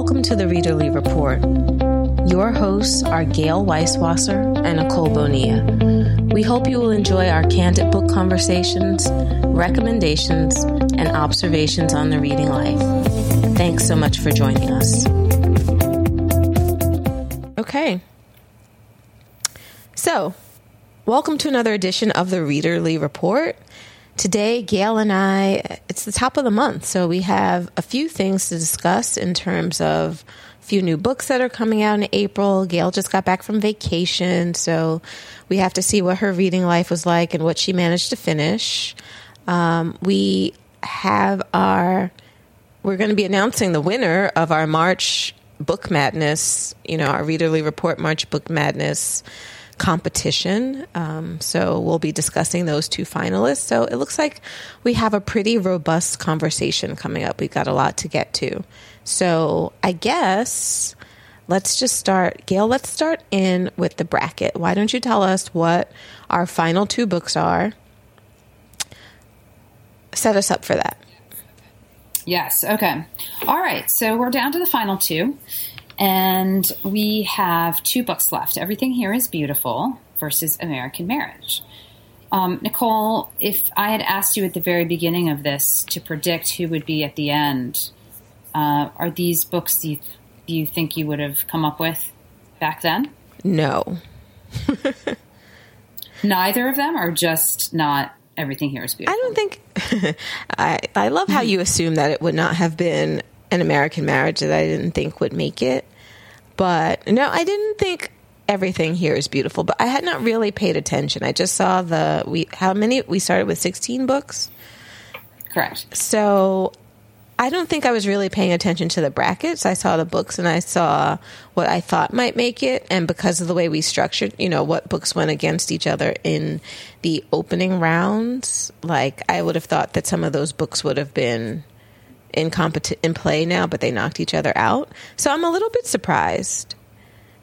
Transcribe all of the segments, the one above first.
Welcome to the Readerly Report. Your hosts are Gayle Weiswasser and Nicole Bonilla. We hope you will enjoy our candid book conversations, recommendations, and observations on the reading life. Thanks so much for joining us. Okay. So, welcome to another edition of the Readerly Report. Today, Gayle and I, it's the top of the month, so we have a few things to discuss in terms of a few new books that are coming out in April. Gayle just got back from vacation, so we have to see what her reading life was like and what she managed to finish. Um, we have our, we're going to be announcing the winner of our March Book Madness, you know, our Readerly Report March Book Madness competition. Um, so we'll be discussing those two finalists. So it looks like we have a pretty robust conversation coming up. We've got a lot to get to. So I guess let's just start. Gayle, let's start in with the bracket. Why don't you tell us what our final two books are? Set us up for that. Yes. Okay. All right. So we're down to the final two. And we have two books left Everything Here is Beautiful versus American Marriage. Um, Nicole, if I had asked you at the very beginning of this to predict who would be at the end, uh, are these books you, you think you would have come up with back then? No. Neither of them are just not everything here is beautiful. I don't think. I I love how you assume that it would not have been an American marriage that I didn't think would make it. But no, I didn't think everything here is beautiful, but I had not really paid attention. I just saw the we how many we started with 16 books. Correct. So I don't think I was really paying attention to the brackets. I saw the books and I saw what I thought might make it. And because of the way we structured, you know, what books went against each other in the opening rounds, like I would have thought that some of those books would have been in competi- in play now, but they knocked each other out. So I'm a little bit surprised.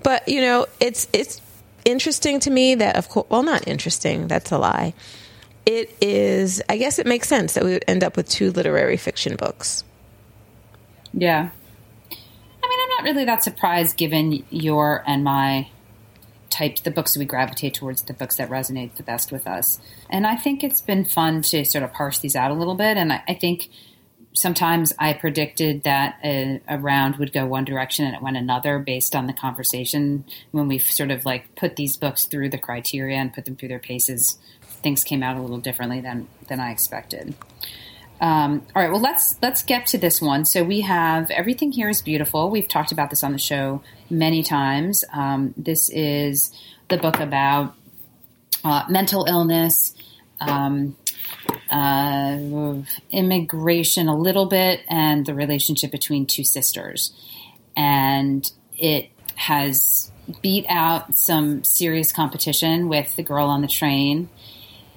But you know, it's it's interesting to me that of course, well, not interesting. That's a lie. It is. I guess it makes sense that we would end up with two literary fiction books. Yeah. I mean, I'm not really that surprised given your and my types, the books that we gravitate towards, the books that resonate the best with us. And I think it's been fun to sort of parse these out a little bit. And I, I think sometimes I predicted that a, a, round would go one direction and it went another based on the conversation. When we sort of like put these books through the criteria and put them through their paces, things came out a little differently than than I expected. Um, all right, well let's let's get to this one. So we have everything here is beautiful. We've talked about this on the show many times. Um, this is the book about uh, mental illness. Um, uh, immigration a little bit and the relationship between two sisters. And it has beat out some serious competition with The Girl on the Train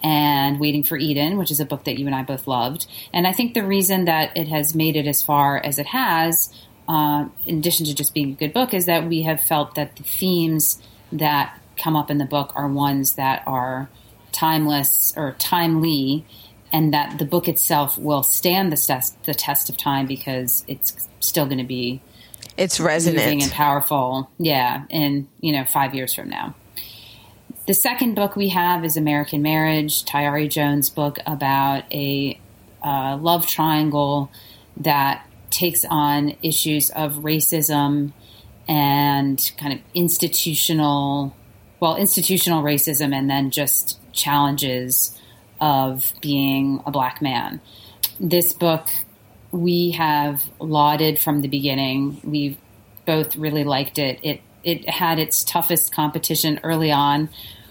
and Waiting for Eden, which is a book that you and I both loved. And I think the reason that it has made it as far as it has, uh, in addition to just being a good book, is that we have felt that the themes that come up in the book are ones that are timeless or timely and that the book itself will stand the test the test of time because it's still going to be it's resonant and powerful. Yeah, in you know five years from now. The second book we have is American Marriage, Tayari Jones' book about a uh, love triangle that takes on issues of racism and kind of institutional, well, institutional racism, and then just challenges of being a black man. This book we have lauded from the beginning. We've both really liked it. It it had its toughest competition early on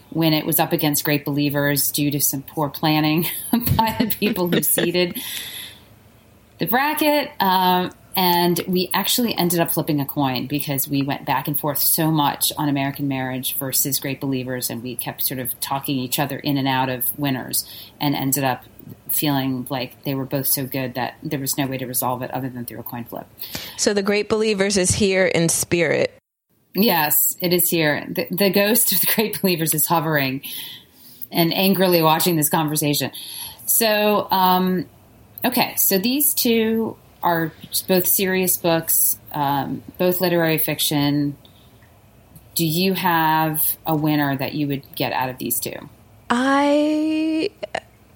when it was up against Great Believers due to some poor planning by the people who seeded the bracket. Um, and we actually ended up flipping a coin because we went back and forth so much on American Marriage versus Great Believers, and we kept sort of talking each other in and out of winners, and ended up feeling like they were both so good that there was no way to resolve it other than through a coin flip. So the Great Believers is here in spirit. Yes, it is here. The, the ghost of the Great Believers is hovering and angrily watching this conversation. So, um, okay, so these two are both serious books, um, both literary fiction. Do you have a winner that you would get out of these two? I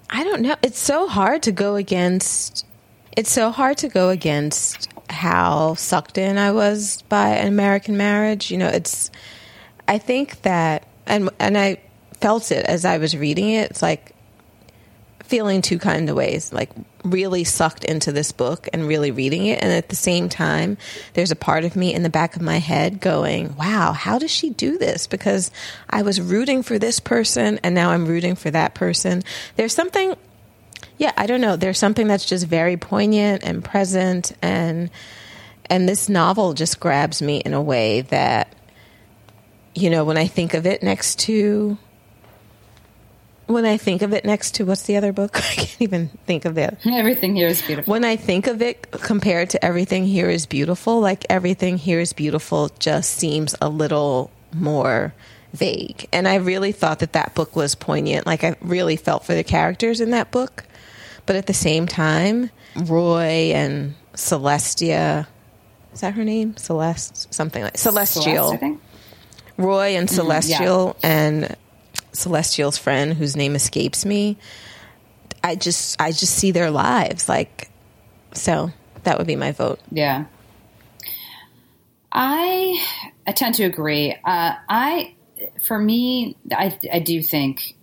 I don't know. It's so hard to go against. It's so hard to go against how sucked in I was by an American Marriage. You know, it's. I think that, and and I felt it as I was reading it. It's like feeling two kind of ways, like really sucked into this book and really reading it, and at the same time, there's a part of me in the back of my head going, "Wow, how does she do this?" Because I was rooting for this person, and now I'm rooting for that person. There's something, yeah, I don't know. There's something that's just very poignant and present, and and this novel just grabs me in a way that, you know, when I think of it next to when I think of it next to what's the other book? I can't even think of it. Everything here is beautiful. When I think of it compared to everything here is beautiful, like everything here is beautiful just seems a little more vague. And I really thought that that book was poignant. Like I really felt for the characters in that book. But at the same time, Roy and Celestia, is that her name? Celeste, something like Celestial. Celeste, Roy and Celestial mm-hmm, yeah. and Celestial's friend whose name escapes me. I just I just see their lives like so that would be my vote. Yeah. I I tend to agree. Uh, I for me I I do think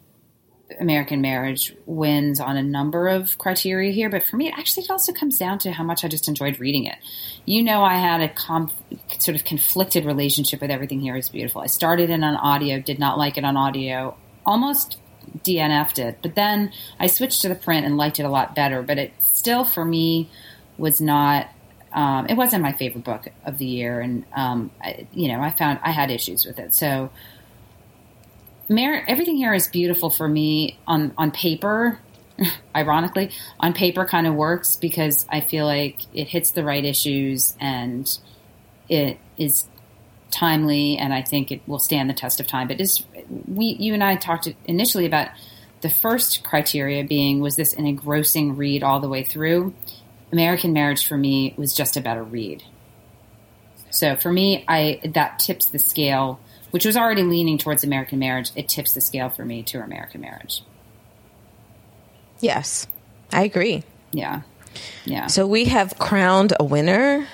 American Marriage wins on a number of criteria here, but for me, it actually, also comes down to how much I just enjoyed reading it. You know, I had a com- sort of conflicted relationship with Everything Here is Beautiful. I started it on audio, did not like it on audio, almost DNF'd it, but then I switched to the print and liked it a lot better. But it still, for me, was not. Um, it wasn't my favorite book of the year, and um, I, you know, I found I had issues with it. So Mer- everything here is beautiful for me on on paper. ironically, on paper, kind of works because I feel like it hits the right issues and it is timely, and I think it will stand the test of time. But is we you and I talked initially about the first criteria being was this an engrossing read all the way through. American Marriage for me was just a better read. So for me, I that tips the scale which was already leaning towards American Marriage, it tips the scale for me to American Marriage. Yes, I agree. Yeah. Yeah. So we have crowned a winner.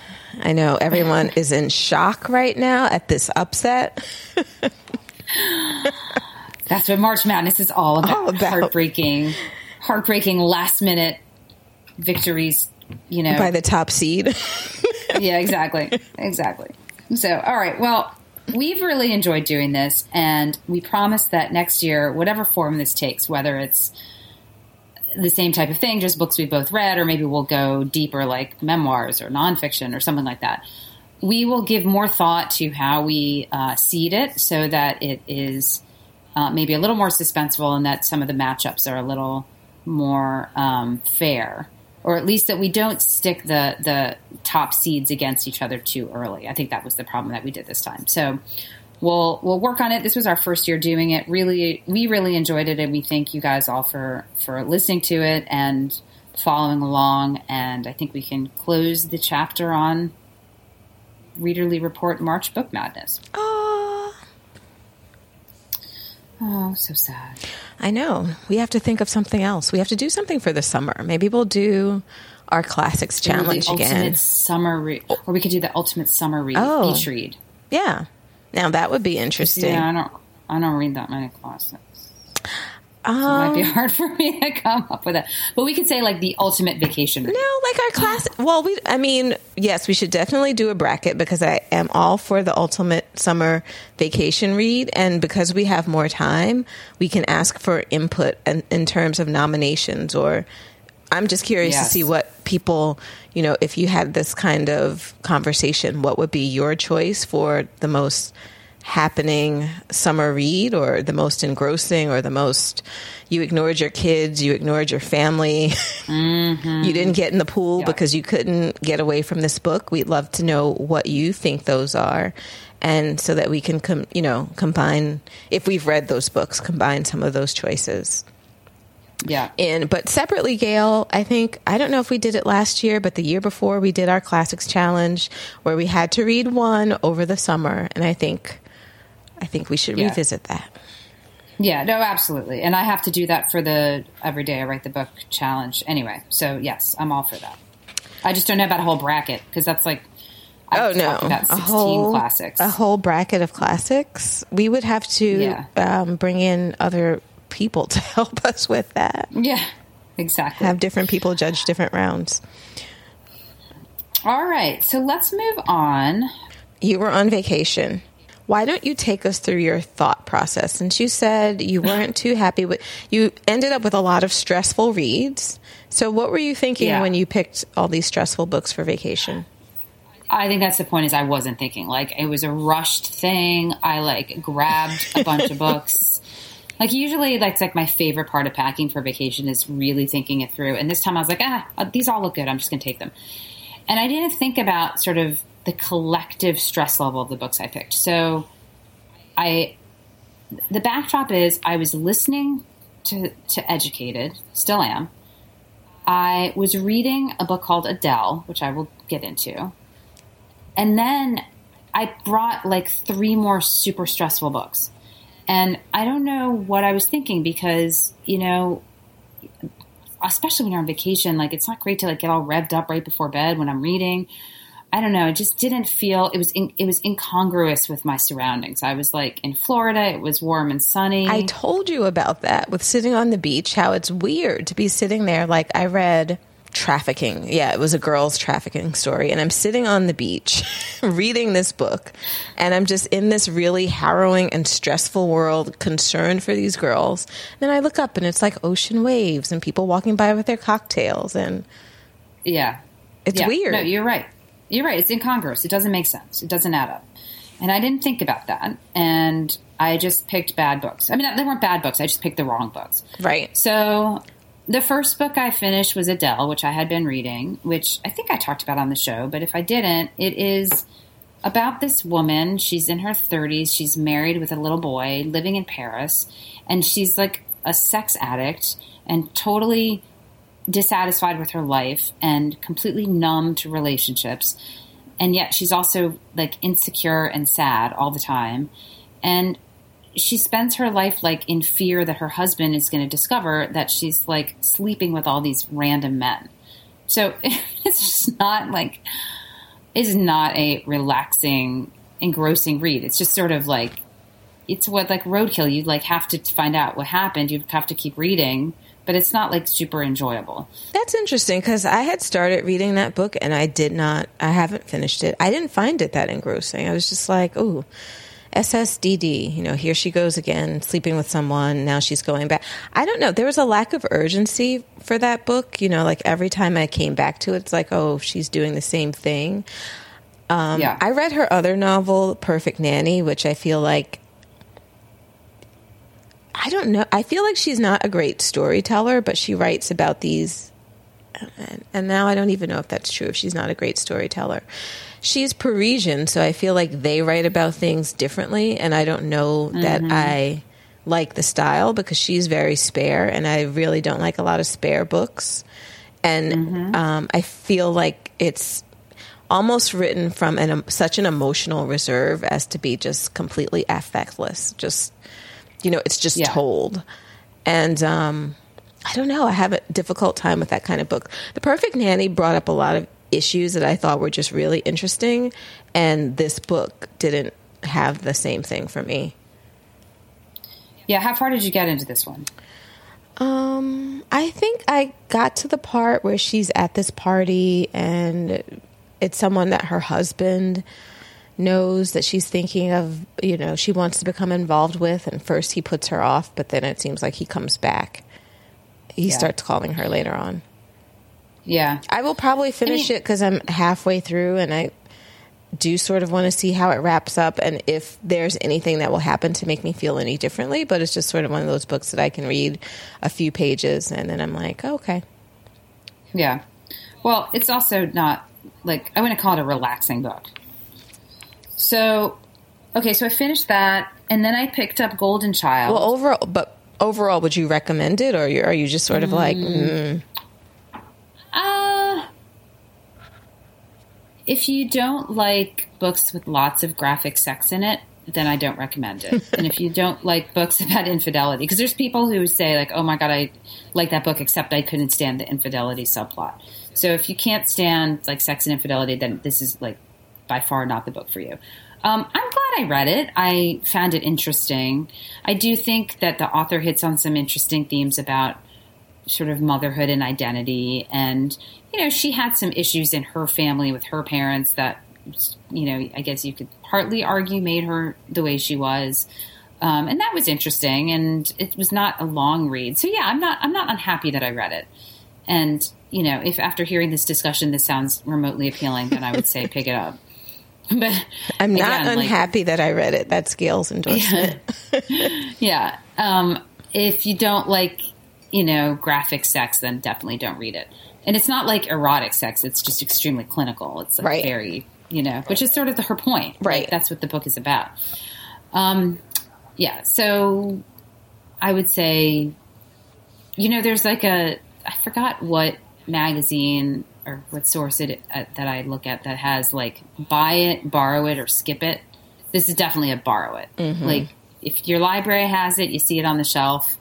I know everyone is in shock right now at this upset. That's what March Madness is all about. All about. Heartbreaking, heartbreaking last minute victories, you know. By the top seed. yeah, exactly. Exactly. So, all right. Well, we've really enjoyed doing this, and we promise that next year, whatever form this takes, whether it's the same type of thing, just books we both read, or maybe we'll go deeper, like memoirs or nonfiction or something like that. We will give more thought to how we uh, seed it so that it is uh, maybe a little more suspenseful and that some of the matchups are a little more um, fair or at least that we don't stick the the top seeds against each other too early. I think that was the problem that we did this time. So we'll we'll work on it. This was our first year doing it. Really, we really enjoyed it, and we thank you guys all for for listening to it and following along. And I think we can close the chapter on Readerly Report March Book Madness. Oh, oh, so sad. I know. We have to think of something else. We have to do something for the summer. Maybe we'll do our classics challenge the again. Ultimate summer read, or we could do the ultimate summer read, oh, beach read. Yeah. Now that would be interesting. Yeah, I don't. I don't read that many classics. Um, so it might be um, hard for me to come up with it. But we could say like the ultimate vacation. No, like our class. well, we. I mean, yes, we should definitely do a bracket because I am all for the ultimate summer vacation read, and because we have more time, we can ask for input in, in terms of nominations. Or I'm just curious yes. to see what people. You know, if you had this kind of conversation, what would be your choice for the most happening summer read or the most engrossing or the most you ignored your kids, you ignored your family, mm-hmm. you didn't get in the pool yeah. because you couldn't get away from this book. We'd love to know what you think those are. And so that we can, com- you know, combine, if we've read those books, combine some of those choices. Yeah. in. But separately, Gayle, I think I don't know if we did it last year, but the year before we did our classics challenge where we had to read one over the summer, and I think I think we should Yeah. revisit that. Yeah, no, absolutely. And I have to do that for the every day I write the book challenge anyway. So yes, I'm all for that. I just don't know about a whole bracket because that's like I've Oh no, a whole classics. a whole bracket of classics. We would have to Yeah. um, bring in other people to help us with that. yeah, exactly. Have different people judge different rounds. all right, so let's move on. You were on vacation. Why don't you take us through your thought process? Since you said you weren't too happy with, you ended up with a lot of stressful reads. So, what were you thinking Yeah. when you picked all these stressful books for vacation? I think that's the point. Is I wasn't thinking like it was a rushed thing. I like grabbed a bunch of books. Like usually, that's like my favorite part of packing for vacation is really thinking it through. And this time I was like, ah, these all look good. I'm just going to take them. And I didn't think about sort of the collective stress level of the books I picked. So I, the backdrop is I was listening to, to Educated, still am. I was reading a book called Adele, which I will get into. And then I brought like three more super stressful books. And I don't know what I was thinking because, you know, especially when you're on vacation, like it's not great to like get all revved up right before bed when I'm reading. I don't know. It just didn't feel it was in, it was incongruous with my surroundings. I was like in Florida. It was warm and sunny. I told you about that with sitting on the beach, how it's weird to be sitting there. Like, I read trafficking. Yeah, it was a girl's trafficking story. And I'm sitting on the beach reading this book. And I'm just in this really harrowing and stressful world, concerned for these girls. And then I look up and it's like ocean waves and people walking by with their cocktails. And yeah, it's Yeah. weird. No, you're right. You're right. It's incongruous. It doesn't make sense. It doesn't add up. And I didn't think about that. And I just picked bad books. I mean, they weren't bad books. I just picked the wrong books. right. So the first book I finished was Adele, which I had been reading, which I think I talked about on the show. But if I didn't, it is about this woman. She's in her 30s. She's married with a little boy living in Paris. And she's like a sex addict and totally dissatisfied with her life and completely numb to relationships. And yet she's also like insecure and sad all the time. And she spends her life like in fear that her husband is going to discover that she's like sleeping with all these random men. So it's just not like it's not a relaxing, engrossing read. It's just sort of like it's what like roadkill. You like have to find out what happened. You have to keep reading, but it's not like super enjoyable. That's interesting because I had started reading that book and I did not, I haven't finished it. I didn't find it that engrossing. I was just like, ooh, SSDD, you know, here she goes again, sleeping with someone. Now she's going back. I don't know. There was a lack of urgency for that book. You know, like every time I came back to it, it's like, oh, she's doing the same thing. Um, yeah, I read her other novel, Perfect Nanny, which I feel like I don't know. I feel like she's not a great storyteller, but she writes about these. And, and now I don't even know if that's true, if she's not a great storyteller. She's Parisian, so I feel like they write about things differently. And I don't know that I like the style because she's very spare, and I really don't like a lot of spare books. And um, I feel like it's almost written from an, um, such an emotional reserve as to be just completely affectless. Just you know, it's just Yeah. told. And um, I don't know. I have a difficult time with that kind of book. The Perfect Nanny brought up a lot of issues that I thought were just really interesting, and this book didn't have the same thing for me. yeah. How far did you get into this one? Um, I think I got to the part where she's at this party and it's someone that her husband knows that she's thinking of, you know, she wants to become involved with and first he puts her off, but then it seems like he comes back. He Yeah. starts calling her later on. Yeah, I will probably finish mean- it cuz I'm halfway through and I do sort of want to see how it wraps up and if there's anything that will happen to make me feel any differently, but it's just sort of one of those books that I can read a few pages and then I'm like, oh, okay. yeah. Well, it's also not like I wouldn't call it a relaxing book. So, okay, so I finished that, and then I picked up Golden Child. Well, overall, but overall, would you recommend it, or are you just sort of like? Mm. Uh, if you don't like books with lots of graphic sex in it, then I don't recommend it. and if you don't like books about infidelity, because there's people who say like, "Oh my god, I like that book," except I couldn't stand the infidelity subplot. So if you can't stand like sex and infidelity, then this is like by far not the book for you. Um, I'm glad I read it. I found it interesting. I do think that the author hits on some interesting themes about sort of motherhood and identity. And, you know, she had some issues in her family with her parents that, you know, I guess you could partly argue made her the way she was. Um, and that was interesting. And it was not a long read. So yeah, I'm not, I'm not unhappy that I read it. And, you know, if after hearing this discussion, this sounds remotely appealing, then I would say pick it up. But I'm not again, unhappy like, that I read it. That's Gayle's endorsement. Yeah. yeah. Um, if you don't like, you know, graphic sex, then definitely don't read it. And it's not like erotic sex. It's just extremely clinical. It's like right. very, you know, which is sort of the, her point. Right. Like, that's what the book is about. Um, yeah. So I would say, you know, there's like a, I forgot what magazine or what source it uh, that I look at that has like buy it, borrow it, or skip it. This is definitely a borrow it. Mm-hmm. Like if your library has it, you see it on the shelf,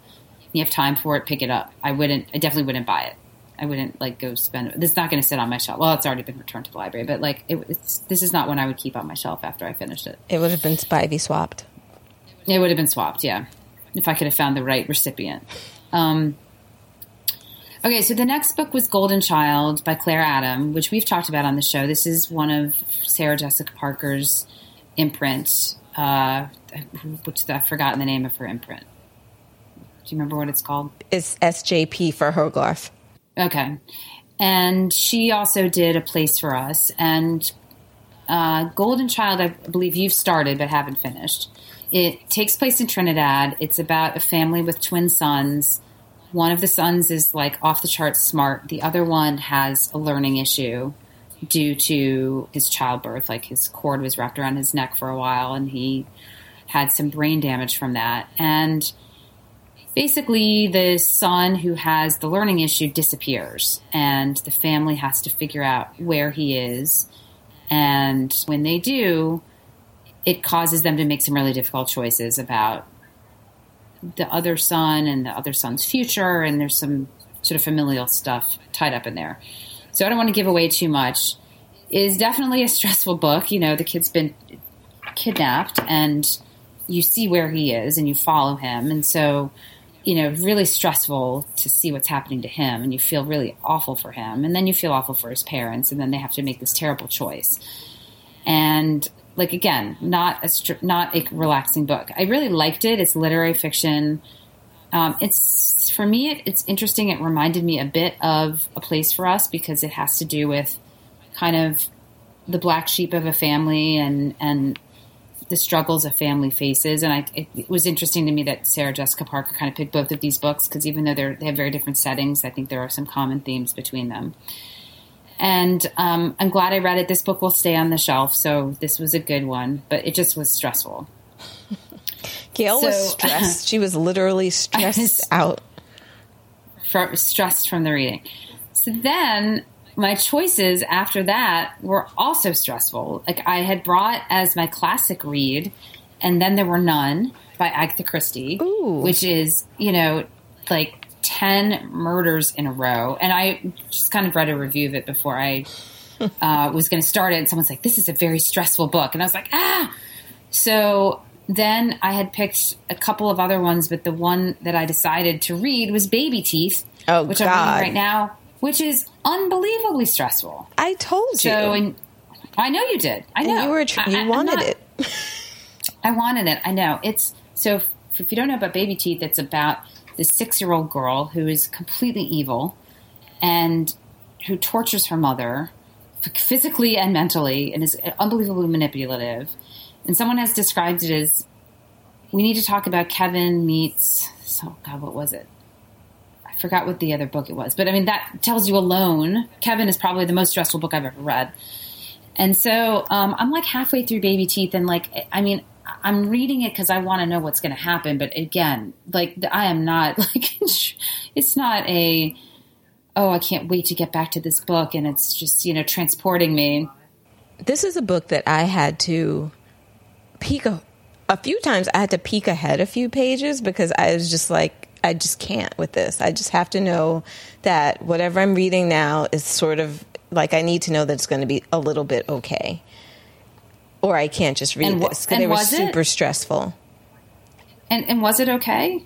you have time for it, pick it up. I wouldn't. I definitely wouldn't buy it. I wouldn't like go spend. This is not going to sit on my shelf. Well, it's already been returned to the library, but like it, it's this is not one I would keep on my shelf after I finished it. It would have been Spivey swapped. It would have been swapped, yeah, if I could have found the right recipient. Um, Okay, so the next book was Golden Child by Claire Adam, which we've talked about on the show. This is one of Sarah Jessica Parker's imprint, uh, which I've forgotten the name of her imprint. Do you remember what it's called? It's SJP for Hogarth. Okay. And she also did A Place for Us. And uh, Golden Child, I believe you've started but haven't finished. It takes place in Trinidad. It's about a family with twin sons one of the sons is like off the charts smart. The other one has a learning issue due to his childbirth. Like his cord was wrapped around his neck for a while and he had some brain damage from that. And basically, the son who has the learning issue disappears and the family has to figure out where he is. And when they do, it causes them to make some really difficult choices about the other son and the other son's future, and there's some sort of familial stuff tied up in there. So I don't want to give away too much. It is definitely a stressful book. You know, the kid's been kidnapped, and you see where he is, and you follow him, and so you know, really stressful to see what's happening to him, and you feel really awful for him, and then you feel awful for his parents, and then they have to make this terrible choice. And like again, not a not a relaxing book. I really liked it. It's literary fiction. Um, it's for me. It, it's interesting. It reminded me a bit of A Place for Us because it has to do with kind of the black sheep of a family and and the struggles a family faces. And I, it, it, was interesting to me that Sarah Jessica Parker kind of picked both of these books because even though they have very different settings, I think there are some common themes between them. And um, I'm glad I read it. This book will stay on the shelf, so this was a good one, but it just was stressful. Gayle so, was stressed. she was literally stressed was out. From, stressed from the reading. So then my choices after that were also stressful. Like I had brought as my classic read, and then there were none by Agatha Christie, Ooh. which is, you know, like 10 murders in a row. And I just kind of read a review of it before I uh, was going to start it. And someone's like, this is a very stressful book. And I was like, ah. So then I had picked a couple of other ones, but the one that I decided to read was Baby Teeth, oh, which God. I'm reading right now, which is unbelievably stressful. I told so, you. And I know you did. I know. And you were tr- you I, wanted not, it. I wanted it. I know. It's so if, if you don't know about Baby Teeth, it's about this six year old girl who is completely evil and who tortures her mother physically and mentally and is unbelievably manipulative. And someone has described it as we need to talk about Kevin meets, so God, what was it? I forgot what the other book it was, but I mean, that tells you alone. Kevin is probably the most stressful book I've ever read. And so um, I'm like halfway through Baby Teeth, and like, I mean, I'm reading it because I want to know what's going to happen. But again, like I am not like it's not a oh I can't wait to get back to this book, and it's just you know transporting me. This is a book that I had to peek a, a few times. I had to peek ahead a few pages because I was just like I just can't with this. I just have to know that whatever I'm reading now is sort of like I need to know that it's going to be a little bit okay or I can't just read And this because it was, was it? super stressful. And and was it okay?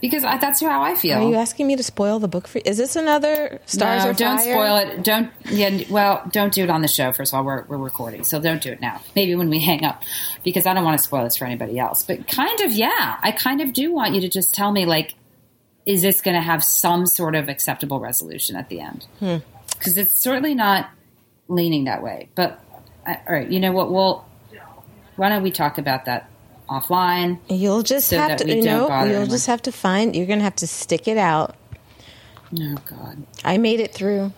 Because I, that's how I feel. Are you asking me to spoil the book for? Is this another Stars no, or don't Fire? spoil it. Don't. Yeah. Well, don't do it on the show. First of all, we're we're recording, so don't do it now. Maybe when we hang up, because I don't want to spoil this for anybody else. But kind of, yeah, I kind of do want you to just tell me, like, is this going to have some sort of acceptable resolution at the end? Hmm. Because it's certainly not leaning that way. But all right, you know what? We'll. Why don't we talk about that offline? You'll just So have to, you know, you'll anyone. just have to find. You're going to have to stick it out. Oh God. I made it through.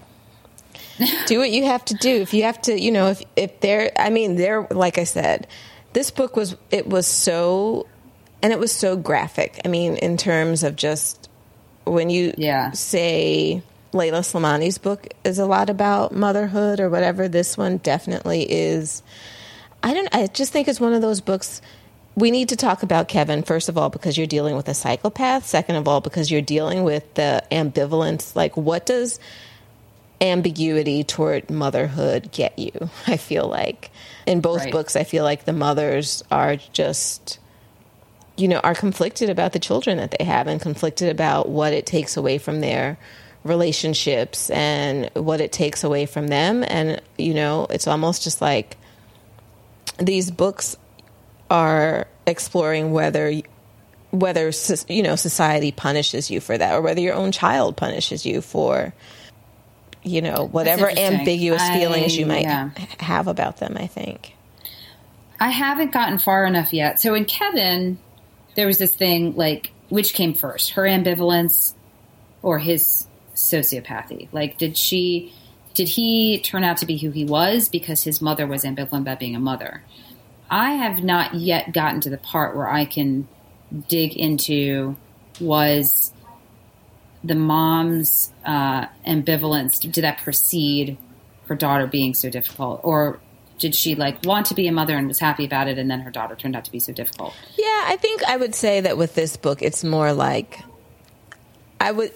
do what you have to do. If you have to, you know, if if there, I mean, there, like I said, this book was it was so, and it was so graphic. I mean, in terms of just when you Yeah. say Leila Slimani's book is a lot about motherhood or whatever, this one definitely is. I don't. I just think it's one of those books. We need to talk about Kevin first of all because you're dealing with a psychopath. Second of all because you're dealing with the ambivalence. Like, what does ambiguity toward motherhood get you? I feel like in both Right. books, I feel like the mothers are just, you know, are conflicted about the children that they have and conflicted about what it takes away from their relationships and what it takes away from them. And, you know, it's almost just like these books are exploring whether whether you know society punishes you for that or whether your own child punishes you for you know whatever ambiguous I- feelings you might yeah. have about them i think I haven't gotten far enough yet. So in Kevin, there was this thing like which came first, her ambivalence or his sociopathy? Like, did she, did he turn out to be who he was because his mother was ambivalent about being a mother? I have not yet gotten to the part where I can dig into was the mom's uh, ambivalence did that precede her daughter being so difficult or did she like want to be a mother and was happy about it and then her daughter turned out to be so difficult yeah i think i would say that with this book it's more like i would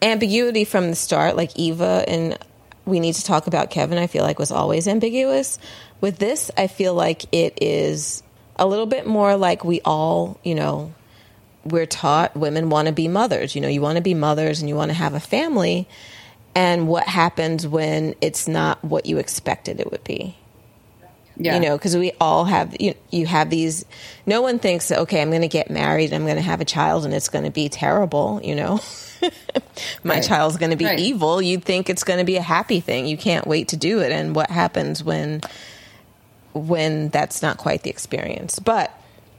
ambiguity from the start like eva and we need to talk about kevin i feel like was always ambiguous with this i feel like it is a little bit more like we all you know we're taught women want to be mothers. You know, you want to be mothers and you want to have a family. And what happens when it's not what you expected it would be? Yeah You know, because we all have you, you have these. No one thinks, okay, I'm going to get married, and I'm going to have a child, and it's going to be terrible. You know, my Right. child's going to be Right. evil. You'd think it's going to be a happy thing. You can't wait to do it. And what happens when when that's not quite the experience? But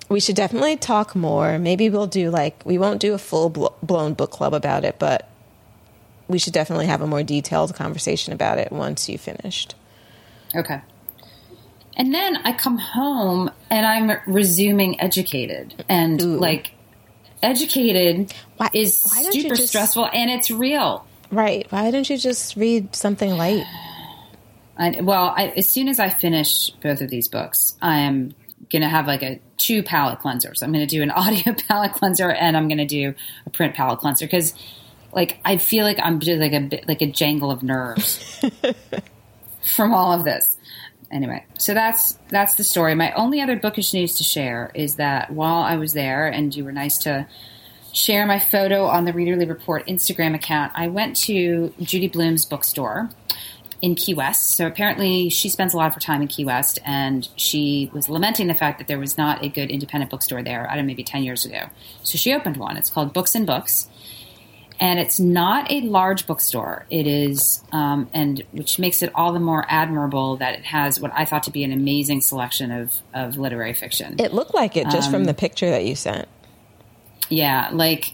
we should definitely talk more. Maybe we'll do like we won't do a full blown book club about it, but we should definitely have a more detailed conversation about it once you finished. okay and then i come home and i'm resuming educated and Ooh. like educated Why- is why super just- stressful and it's real Right. Why don't you just read something light? I, well, I, as soon as I finish both of these books, I am going to have like a two palette cleansers. I'm going to do an audio palette cleanser and I'm going to do a print palette cleanser because, like, I feel like I'm just like a bit like a jangle of nerves from all of this. Anyway, so that's that's the story. My only other bookish news to share is that while I was there, and you were nice to share my photo on the Readerly Report Instagram account, I went to Judy Blume's bookstore in Key West. So apparently, she spends a lot of her time in Key West, and she was lamenting the fact that there was not a good independent bookstore there. I don't know, maybe ten years ago. So she opened one. It's called Books and Books, and it's not a large bookstore. It is, um, and which makes it all the more admirable that it has what I thought to be an amazing selection of of literary fiction. It looked like it just Um, from the picture that you sent. Yeah, like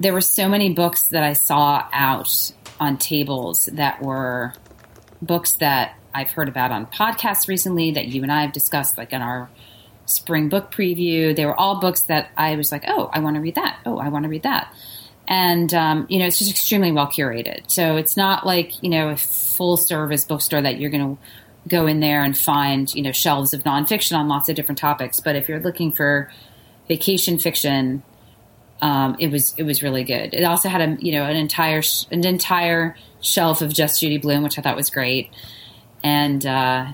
there were so many books that I saw out on tables that were books that I've heard about on podcasts recently that you and I have discussed, like in our spring book preview. They were all books that I was like, oh, I want to read that. Oh, I want to read that. And, um, you know, it's just extremely well curated. So it's not like, you know, a full service bookstore that you're going to go in there and find, you know, shelves of nonfiction on lots of different topics. But if you're looking for vacation fiction, um, it was it was really good. It also had a you know an entire an entire shelf of just Judy Blume, which I thought was great. And uh,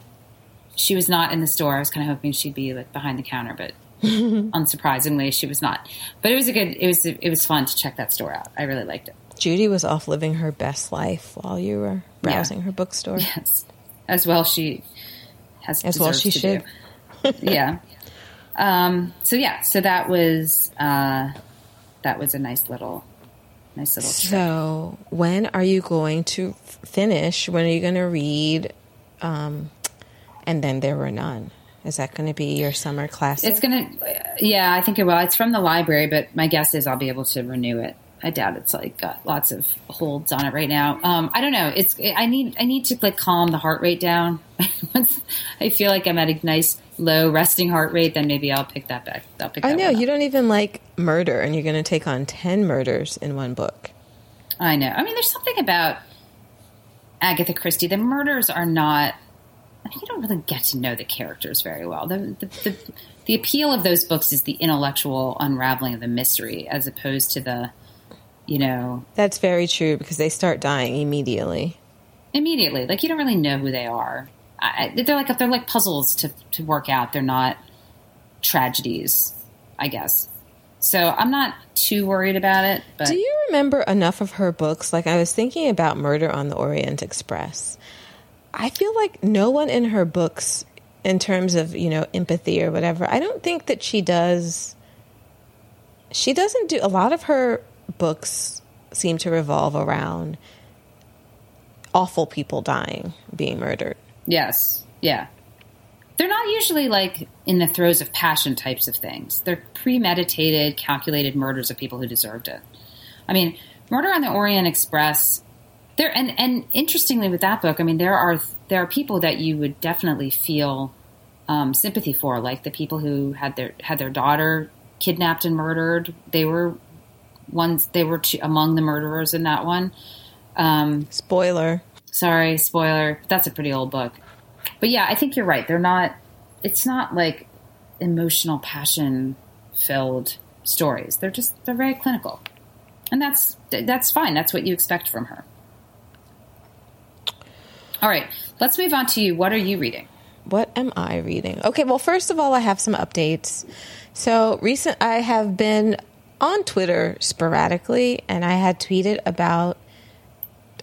she was not in the store. I was kind of hoping she'd be like behind the counter, but unsurprisingly, she was not. But it was a good. It was it was fun to check that store out. I really liked it. Judy was off living her best life while you were browsing yeah. her bookstore. Yes, as well she has as well she should. yeah. Um, so yeah, so that was uh, that was a nice little nice little. Trip. So when are you going to finish? When are you going to read? Um, and then there were none. Is that going to be your summer class? It's going to, yeah, I think it will. It's from the library, but my guess is I'll be able to renew it. I doubt it's like got lots of holds on it right now. Um, I don't know. It's I need I need to like calm the heart rate down. I feel like I'm at a nice low resting heart rate. Then maybe I'll pick that back. I'll pick. I know you don't even like murder, and you're going to take on ten murders in one book. I know. I mean, there's something about Agatha Christie. The murders are not I you don't really get to know the characters very well. The, the, the, the, appeal of those books is the intellectual unraveling of the mystery as opposed to the, you know. That's very true because they start dying immediately. Immediately. Like, you don't really know who they are. I, they're like they're like puzzles to, to work out. They're not tragedies, I guess. So I'm not too worried about it. But do you remember enough of her books? Like I was thinking about Murder on the Orient Express, I feel like no one in her books, in terms of, you know, empathy or whatever, I don't think that she does. She doesn't do a lot of her books seem to revolve around awful people dying, being murdered. Yes. Yeah. They're not usually like in the throes of passion types of things. They're premeditated, calculated murders of people who deserved it. I mean, Murder on the Orient Express there and and interestingly with that book, I mean there are there are people that you would definitely feel um, sympathy for, like the people who had their had their daughter kidnapped and murdered. They were ones they were among the murderers in that one. Um, spoiler. Sorry, spoiler. That's a pretty old book. But yeah, I think you're right. They're not. It's not like emotional, passion filled stories. They're just they're very clinical, and that's that's fine. That's what you expect from her. All right, let's move on to you. What are you reading? What am I reading? Okay, well, first of all, I have some updates. So, recent, I have been on Twitter sporadically, and I had tweeted about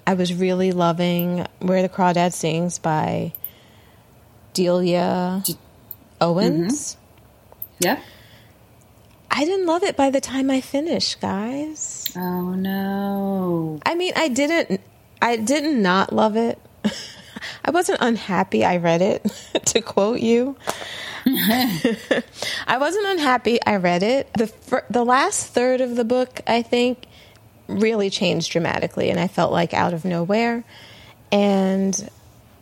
I was really loving "Where the Crawdads Sing" by Delia Owens. Mm-hmm. Yeah. I didn't love it by the time I finished, guys. Oh no. I mean, I didn't I didn't not love it. I wasn't unhappy I read it, to quote you. I wasn't unhappy I read it. The fir- the last third of the book, I think, really changed dramatically and I felt like out of nowhere. And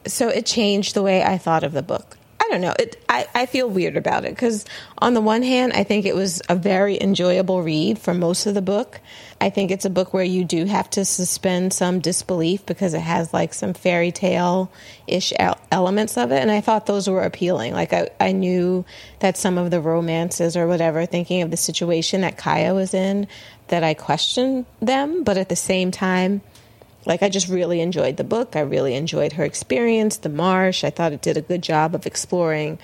so it changed the way I thought of the book. Don't know. It, I, I feel weird about it because, on the one hand, I think it was a very enjoyable read for most of the book. I think it's a book where you do have to suspend some disbelief because it has like some fairy tale ish elements of it. And I thought those were appealing. Like, I, I knew that some of the romances or whatever, thinking of the situation that Kya was in, that I questioned them. But at the same time, like I just really enjoyed the book. I really enjoyed her experience, the marsh. I thought it did a good job of exploring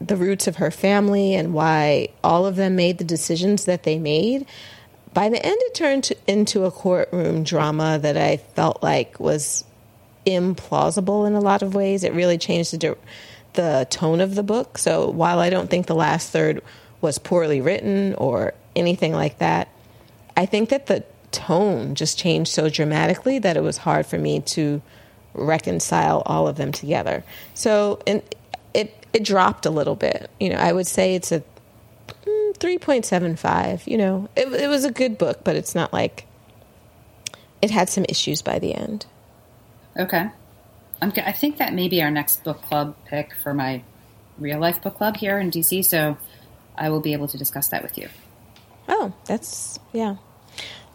the roots of her family and why all of them made the decisions that they made. By the end, it turned to, into a courtroom drama that I felt like was implausible in a lot of ways. It really changed the, the tone of the book. So while I don't think the last third was poorly written or anything like that, I think that the tone just changed so dramatically that it was hard for me to reconcile all of them together. So and it it dropped a little bit. You know, I would say it's a mm, 3.75, you know. It it was a good book, but it's not like it had some issues by the end. Okay. I'm, I think that may be our next book club pick for my real life book club here in DC, so I will be able to discuss that with you. Oh, that's yeah.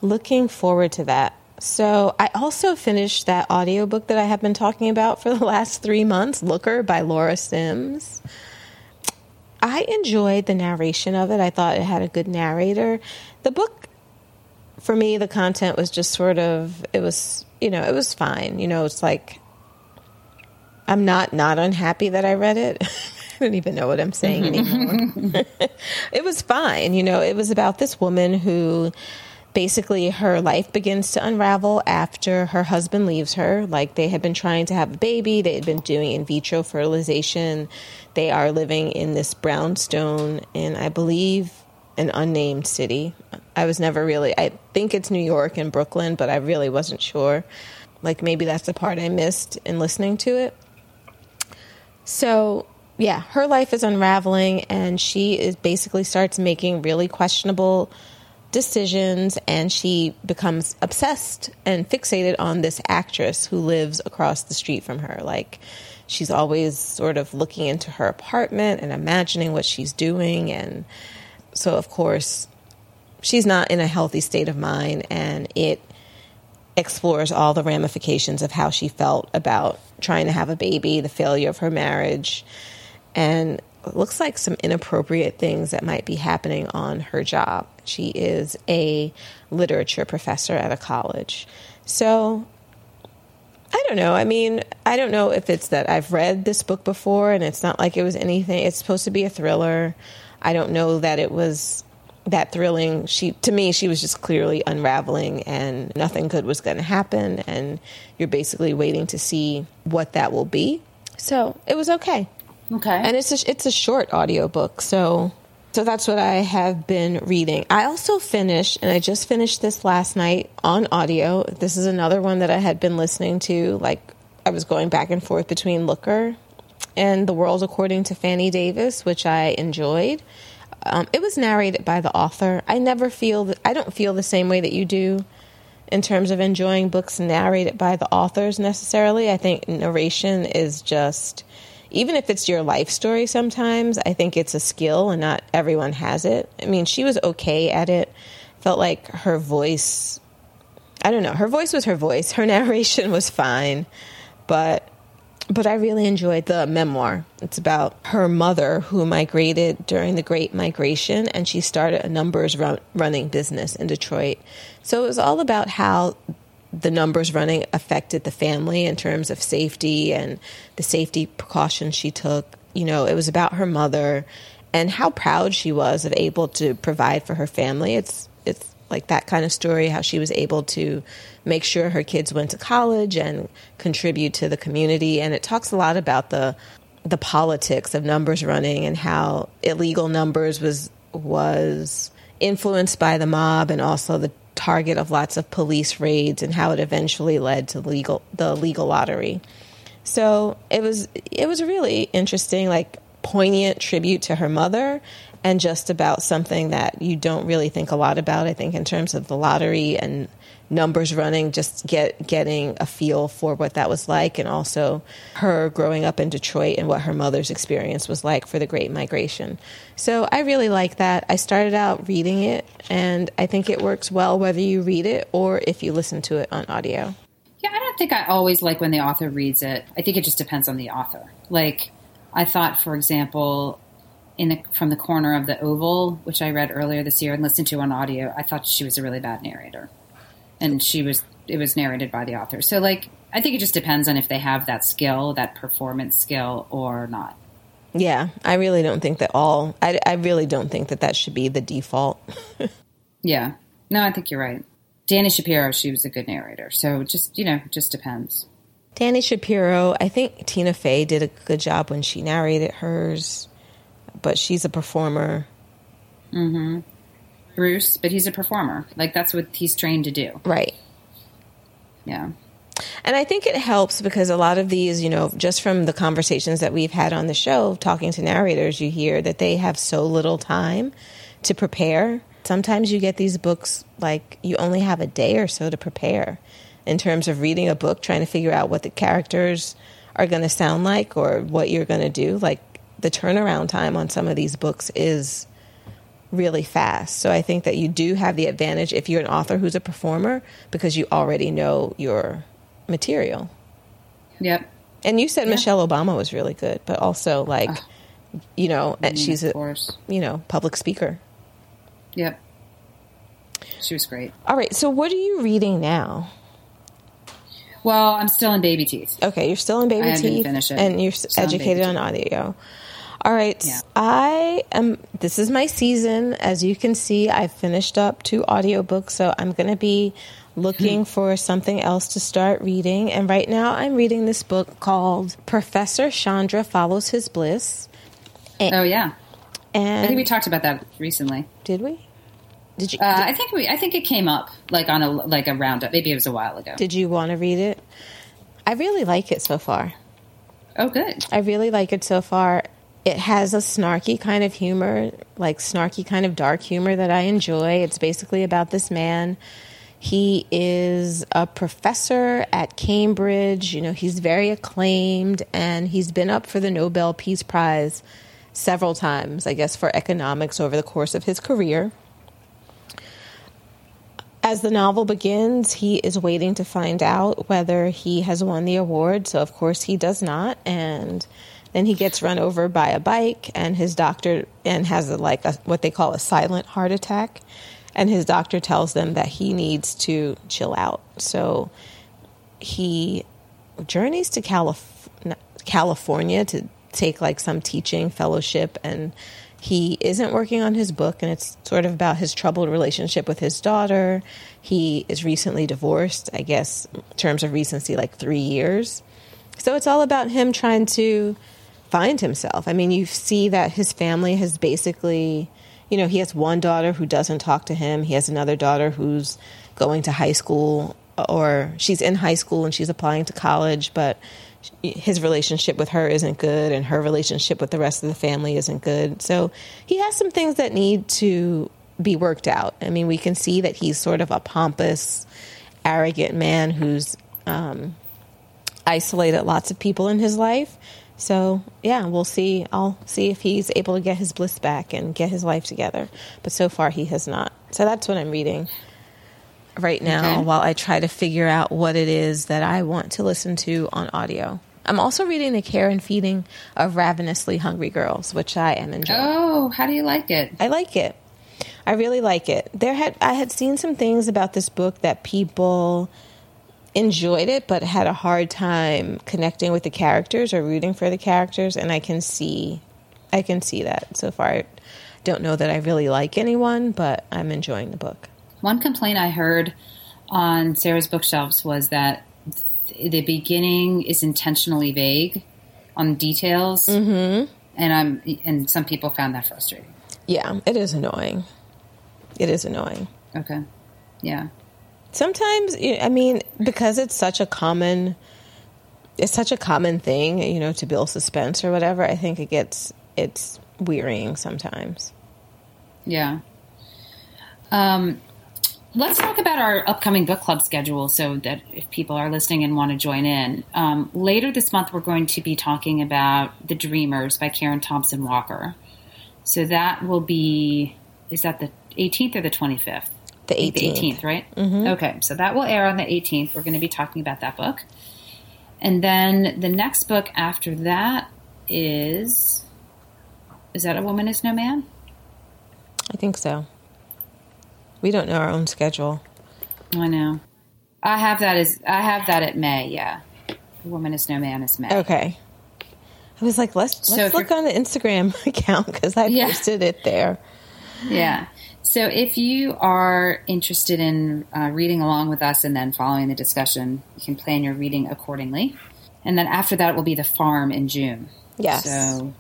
Looking forward to that. So, I also finished that audiobook that I have been talking about for the last 3 months, Looker by Laura Sims. I enjoyed the narration of it. I thought it had a good narrator. The book for me the content was just sort of it was, you know, it was fine. You know, it's like I'm not not unhappy that I read it. I don't even know what I'm saying anymore. it was fine. You know, it was about this woman who basically her life begins to unravel after her husband leaves her. Like they had been trying to have a baby, they had been doing in vitro fertilization. They are living in this brownstone in, I believe, an unnamed city. I was never really, I think it's New York and Brooklyn, but I really wasn't sure. Like maybe that's the part I missed in listening to it. So, yeah, her life is unraveling and she is basically starts making really questionable decisions and she becomes obsessed and fixated on this actress who lives across the street from her. Like she's always sort of looking into her apartment and imagining what she's doing and so of course she's not in a healthy state of mind and it explores all the ramifications of how she felt about trying to have a baby, the failure of her marriage, and looks like some inappropriate things that might be happening on her job. She is a literature professor at a college. So I don't know. I mean, I don't know if it's that I've read this book before and it's not like it was anything. It's supposed to be a thriller. I don't know that it was that thrilling. She to me, she was just clearly unraveling, and nothing good was going to happen, and you're basically waiting to see what that will be. So it was okay. Okay, and it's a, it's a short audiobook, so so that's what I have been reading. I also finished, and I just finished this last night on audio. This is another one that I had been listening to. Like I was going back and forth between Looker and The World According to Fannie Davis, which I enjoyed. Um, it was narrated by the author. I never feel that, I don't feel the same way that you do in terms of enjoying books narrated by the authors necessarily. I think narration is just even if it's your life story sometimes, I think it's a skill and not everyone has it. I mean, she was okay at it. Felt like her voice I don't know, her voice was her voice. Her narration was fine, but but I really enjoyed the memoir. It's about her mother who migrated during the Great Migration and she started a numbers run, running business in Detroit. So it was all about how the numbers running affected the family in terms of safety and the safety precautions she took. You know, it was about her mother and how proud she was of able to provide for her family. It's it's like that kind of story how she was able to make sure her kids went to college and contribute to the community. And it talks a lot about the the politics of numbers running and how illegal numbers was was influenced by the mob and also the target of lots of police raids and how it eventually led to legal the legal lottery. So it was it was a really interesting, like poignant tribute to her mother and just about something that you don't really think a lot about, I think, in terms of the lottery and numbers running, just get getting a feel for what that was like, and also her growing up in Detroit and what her mother's experience was like for the Great Migration. So I really like that. I started out reading it, and I think it works well whether you read it or if you listen to it on audio. Yeah, I don't think I always like when the author reads it. I think it just depends on the author. Like, I thought, for example, in the, from the corner of the Oval, which I read earlier this year and listened to on audio, I thought she was a really bad narrator and she was it was narrated by the author. So like I think it just depends on if they have that skill, that performance skill, or not. Yeah, I really don't think that all. I, I really don't think that that should be the default. yeah, no, I think you're right. Dani Shapiro, she was a good narrator. So just you know, just depends. Dani Shapiro, I think Tina Fey did a good job when she narrated hers, but she's a performer. Mm-hmm. Bruce, but he's a performer. Like that's what he's trained to do. Right. Yeah. And I think it helps because a lot of these, you know, just from the conversations that we've had on the show, talking to narrators, you hear that they have so little time to prepare. Sometimes you get these books like you only have a day or so to prepare in terms of reading a book, trying to figure out what the characters are going to sound like or what you're going to do. Like the turnaround time on some of these books is really fast. So I think that you do have the advantage if you're an author who's a performer because you already know your material. Yep. And you said yeah. Michelle Obama was really good, but also like, uh, you know, I mean, she's a you know public speaker. Yep. She was great. All right. So what are you reading now? Well, I'm still in Baby Teeth. Okay, you're still in Baby I Teeth, finish it. and you're Still educated on audio. All right, Yeah. I am. This is my season. As you can see, I finished up two audiobooks, so I'm going to be looking for something else to start reading. And right now, I'm reading this book called Professor Chandra Follows His Bliss. Oh yeah, And I think we talked about that recently. did we? Did you? Uh, I think we, I think it came up like on a like a roundup. Maybe it was a while ago. did you want to read it? I really like it so far. oh, good. I really like it so far. It has a snarky kind of humor, like snarky kind of dark humor that I enjoy. It's basically about this man. He is a professor at Cambridge. You know, he's very acclaimed and he's been up for the Nobel Peace Prize several times, I guess, for economics over the course of his career. As the novel begins, he is waiting to find out whether he has won the award. So, of course, he does not. And then he gets run over by a bike, and his doctor and has a, like a, what they call a silent heart attack. And his doctor tells them that he needs to chill out. So he journeys to Calif- California to take like some teaching fellowship and he isn't working on his book and it's sort of about his troubled relationship with his daughter he is recently divorced i guess in terms of recency like three years so it's all about him trying to find himself i mean you see that his family has basically you know he has one daughter who doesn't talk to him he has another daughter who's going to high school or she's in high school and she's applying to college but his relationship with her isn't good and her relationship with the rest of the family isn't good. So he has some things that need to be worked out. I mean, we can see that he's sort of a pompous, arrogant man who's um, isolated lots of people in his life. So yeah, we'll see. I'll see if he's able to get his bliss back and get his life together. But so far, he has not. So that's what I'm reading right now Okay. while I try to figure out what it is that I want to listen to on audio. I'm also reading The Care and Feeding of Ravenously Hungry Girls, which I am enjoying. Oh, how do you like it? I like it. I really like it. There had I had seen some things about this book that people enjoyed it but had a hard time connecting with the characters or rooting for the characters and I can see I can see that so far. I don't know that I really like anyone, but I'm enjoying the book. One complaint I heard on Sarah's bookshelves was that th- the beginning is intentionally vague on details, mm-hmm. and I'm and some people found that frustrating. Yeah, it is annoying. It is annoying. Okay, yeah, Sometimes, I mean, because it's such a common, it's such a common thing, you know, to build suspense or whatever. I think it gets it's wearying sometimes. yeah. Um, let's talk about our upcoming book club schedule, so that if people are listening and want to join in, um, later this month we're going to be talking about The Dreamers by Karen Thompson Walker. So that will be is that the 18th or the 25th? The 18th. The 18th, right? Mm-hmm. Okay, so that will air on the 18th. We're going to be talking about that book. And then the next book after that is is that A Woman Is No Man? I think so. We don't know our own schedule. I know. I have that as I have that at May, yeah. A Woman Is No Man is May. Okay. I was like, let's So let's if look on the Instagram account because I Yeah. posted it there. Yeah. So if you are interested in uh, reading along with us and then following the discussion, you can plan your reading accordingly. And then after that will be the farm in June. Yes. So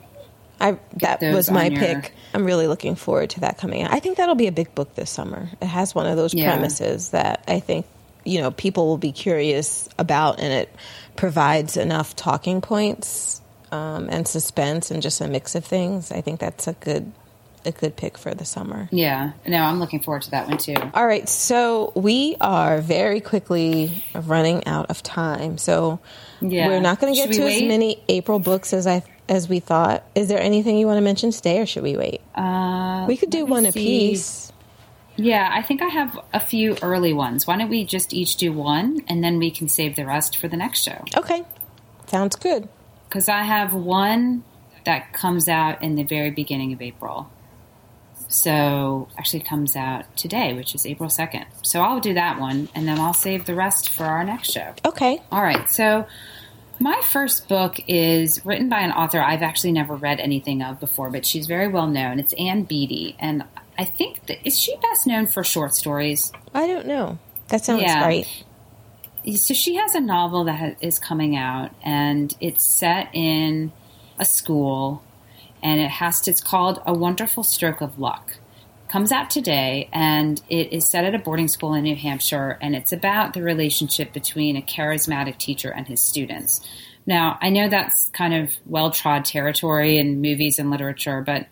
I that was my your- pick. I'm really looking forward to that coming out. I think that'll be a big book this summer. It has one of those Yeah. premises that I think you know people will be curious about, and it provides enough talking points um, and suspense and just a mix of things. I think that's a good a good pick for the summer. yeah, no, I'm looking forward to that one too. All right, so we are very quickly running out of time. So Yeah. we're not going to get to as many April books as I as we thought. Is there anything you want to mention today, or should we wait? Uh, we could do one a piece. Yeah, I think I have a few early ones. Why don't we just each do one and then we can save the rest for the next show? Okay, sounds good. Because I have one that comes out in the very beginning of April. So actually comes out today, which is April 2nd. So I'll do that one and then I'll save the rest for our next show. Okay. All right. So my first book is written by an author I've actually never read anything of before, but she's very well known. It's Ann Beattie, and I think that is she best known for short stories. I don't know. That sounds Yeah. right. So she has a novel that ha- is coming out, and it's set in a school, and it has to, it's called A Wonderful Stroke of Luck. Comes out today, and it is set at a boarding school in New Hampshire, and it's about the relationship between a charismatic teacher and his students. Now, I know that's kind of well trod territory in movies and literature, but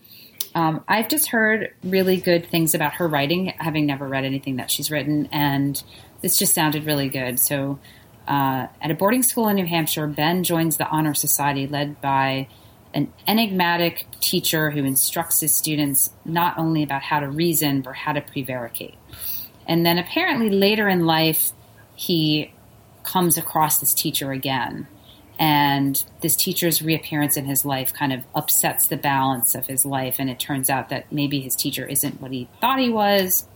um, I've just heard really good things about her writing, having never read anything that she's written, and this just sounded really good. So, uh, at a boarding school in New Hampshire, Ben joins the Honor Society led by an enigmatic teacher who instructs his students not only about how to reason, but how to prevaricate. And then apparently later in life, he comes across this teacher again. And this teacher's reappearance in his life kind of upsets the balance of his life. And it turns out that maybe his teacher isn't what he thought he was.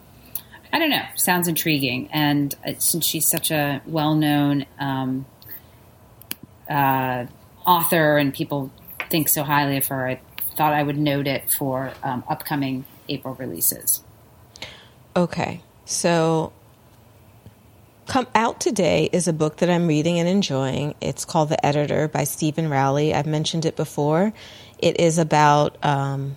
I don't know. Sounds intriguing. And uh, since she's such a well known um, uh, author and people think so highly of her, I thought I would note it for um, upcoming April releases. Okay. So, come out today is a book that I'm reading and enjoying. It's called The Editor by Steven Rowley. I've mentioned it before. It is about um,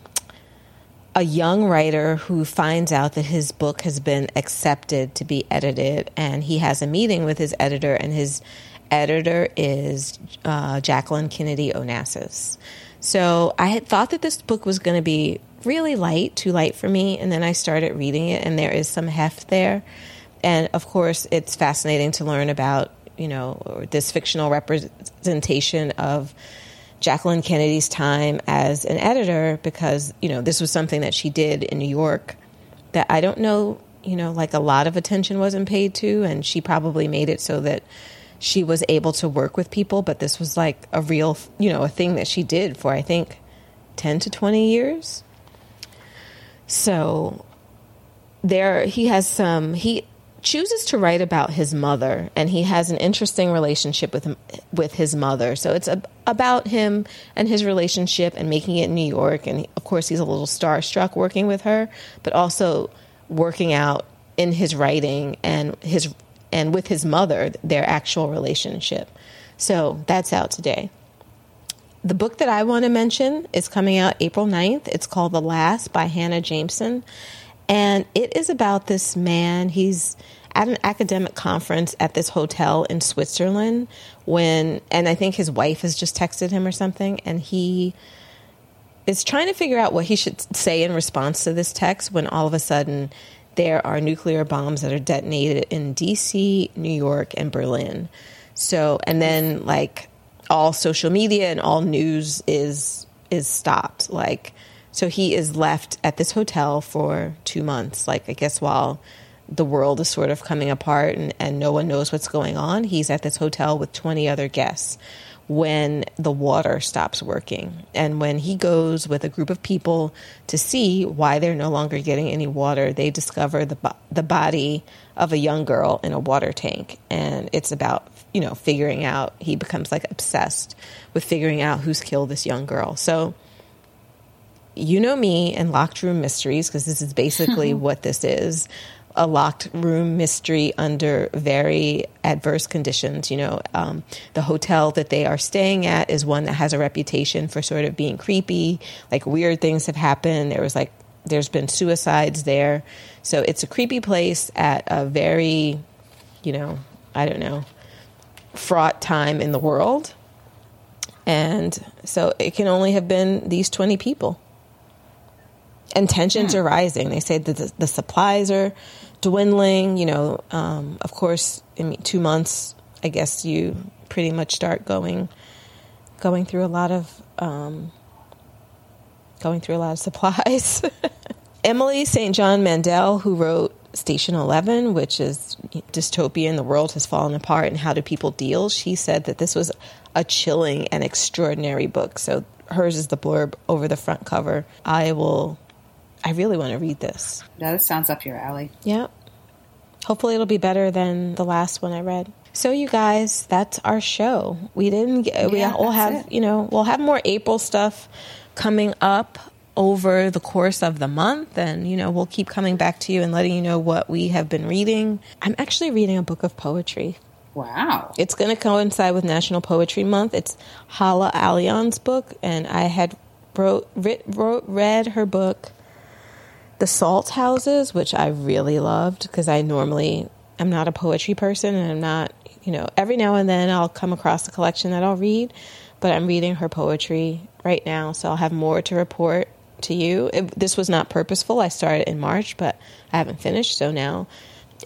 a young writer who finds out that his book has been accepted to be edited, and he has a meeting with his editor, and his editor is uh, Jacqueline Kennedy Onassis. So I had thought that this book was going to be really light, too light for me, and then I started reading it, and there is some heft there. And of course, it's fascinating to learn about, you know, this fictional representation of Jacqueline Kennedy's time as an editor because, you know, this was something that she did in New York that I don't know, you know, like a lot of attention wasn't paid to. And she probably made it so that she was able to work with people. But this was like a real, you know, a thing that she did for, I think, 10 to 20 years. So there, he has some, he, chooses to write about his mother and he has an interesting relationship with him, with his mother so it's a, about him and his relationship and making it in New York and of course he's a little starstruck working with her but also working out in his writing and his and with his mother their actual relationship so that's out today the book that I want to mention is coming out April 9th. It's called The Last by Hannah Jameson. And it is about this man. He's at an academic conference at this hotel in Switzerland when, and I think his wife has just texted him or something, and he is trying to figure out what he should say in response to this text when all of a sudden there are nuclear bombs that are detonated in DC, New York, and Berlin. So, and then like all social media and all news is is stopped. Like, so he is left at this hotel for two months. Like, I guess while the world is sort of coming apart and, and no one knows what's going on, he's at this hotel with 20 other guests when the water stops working. And when he goes with a group of people to see why they're no longer getting any water, they discover the, bo- the body of a young girl in a water tank. And it's about, you know, figuring out, he becomes like obsessed with figuring out who's killed this young girl. So, you know me and locked room mysteries, because this is basically what this is a locked room mystery under very adverse conditions. You know, um, the hotel that they are staying at is one that has a reputation for sort of being creepy. Like weird things have happened. There was like there's been suicides there, so it's a creepy place at a very, you know, I don't know, fraught time in the world. And so it can only have been these 20 people. And tensions are rising. They say that the, the supplies are dwindling. You know, um, of course, in two months, I guess you pretty much start going going through a lot of um, going through a lot of supplies. Emily St. John Mandel, who wrote Station 11, which is dystopian, the world has fallen apart, and how do people deal? She said that this was a chilling and extraordinary book. So hers is the blurb over the front cover. I will, I really want to read this. Yeah, this sounds up your alley. Yep. Hopefully, it'll be better than the last one I read. So, you guys, that's our show. We didn't. Get, we Yeah, we'll have it. you know we'll have more April stuff coming up over the course of the month, and you know we'll keep coming back to you and letting you know what we have been reading. I'm actually reading a book of poetry. Wow. It's going to coincide with National Poetry Month. It's Hala Alyan's book, and I had wrote, writ, wrote read her book, The Salt Houses, which I really loved because I normally am not a poetry person, and I'm not, you know, every now and then I'll come across a collection that I'll read, but I'm reading her poetry right now, so I'll have more to report to you. It, this was not purposeful. I started in March, but I haven't finished, so now.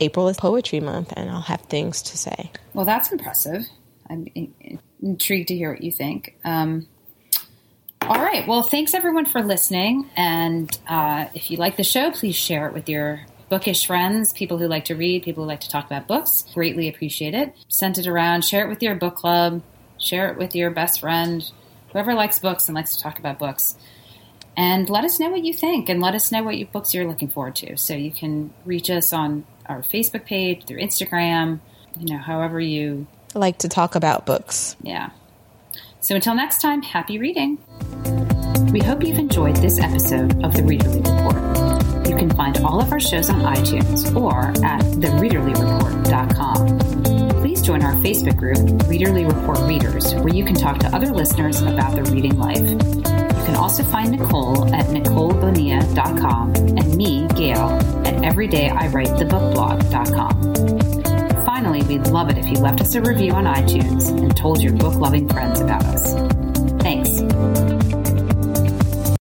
April is poetry month, and I'll have things to say. Well, that's impressive. I'm in- intrigued to hear what you think. Um, all right. Well, thanks everyone for listening. And uh, if you like the show, please share it with your bookish friends, people who like to read, people who like to talk about books. Greatly appreciate it. Send it around. Share it with your book club. Share it with your best friend, whoever likes books and likes to talk about books. And let us know what you think, and let us know what you, books you're looking forward to. So you can reach us on our Facebook page, through Instagram, you know, however you I like to talk about books. yeah. So until next time, happy reading. We hope you've enjoyed this episode of the Readerly Report. You can find all of our shows on iTunes or at thereaderlyreport.com. Please join our Facebook group, Readerly Report Readers, where you can talk to other listeners about their reading life. You can also find Nicole at NicoleBonilla.com and me, Gayle, at EverydayIWriteTheBookBlog.com. Finally, we'd love it if you left us a review on iTunes and told your book loving friends about us.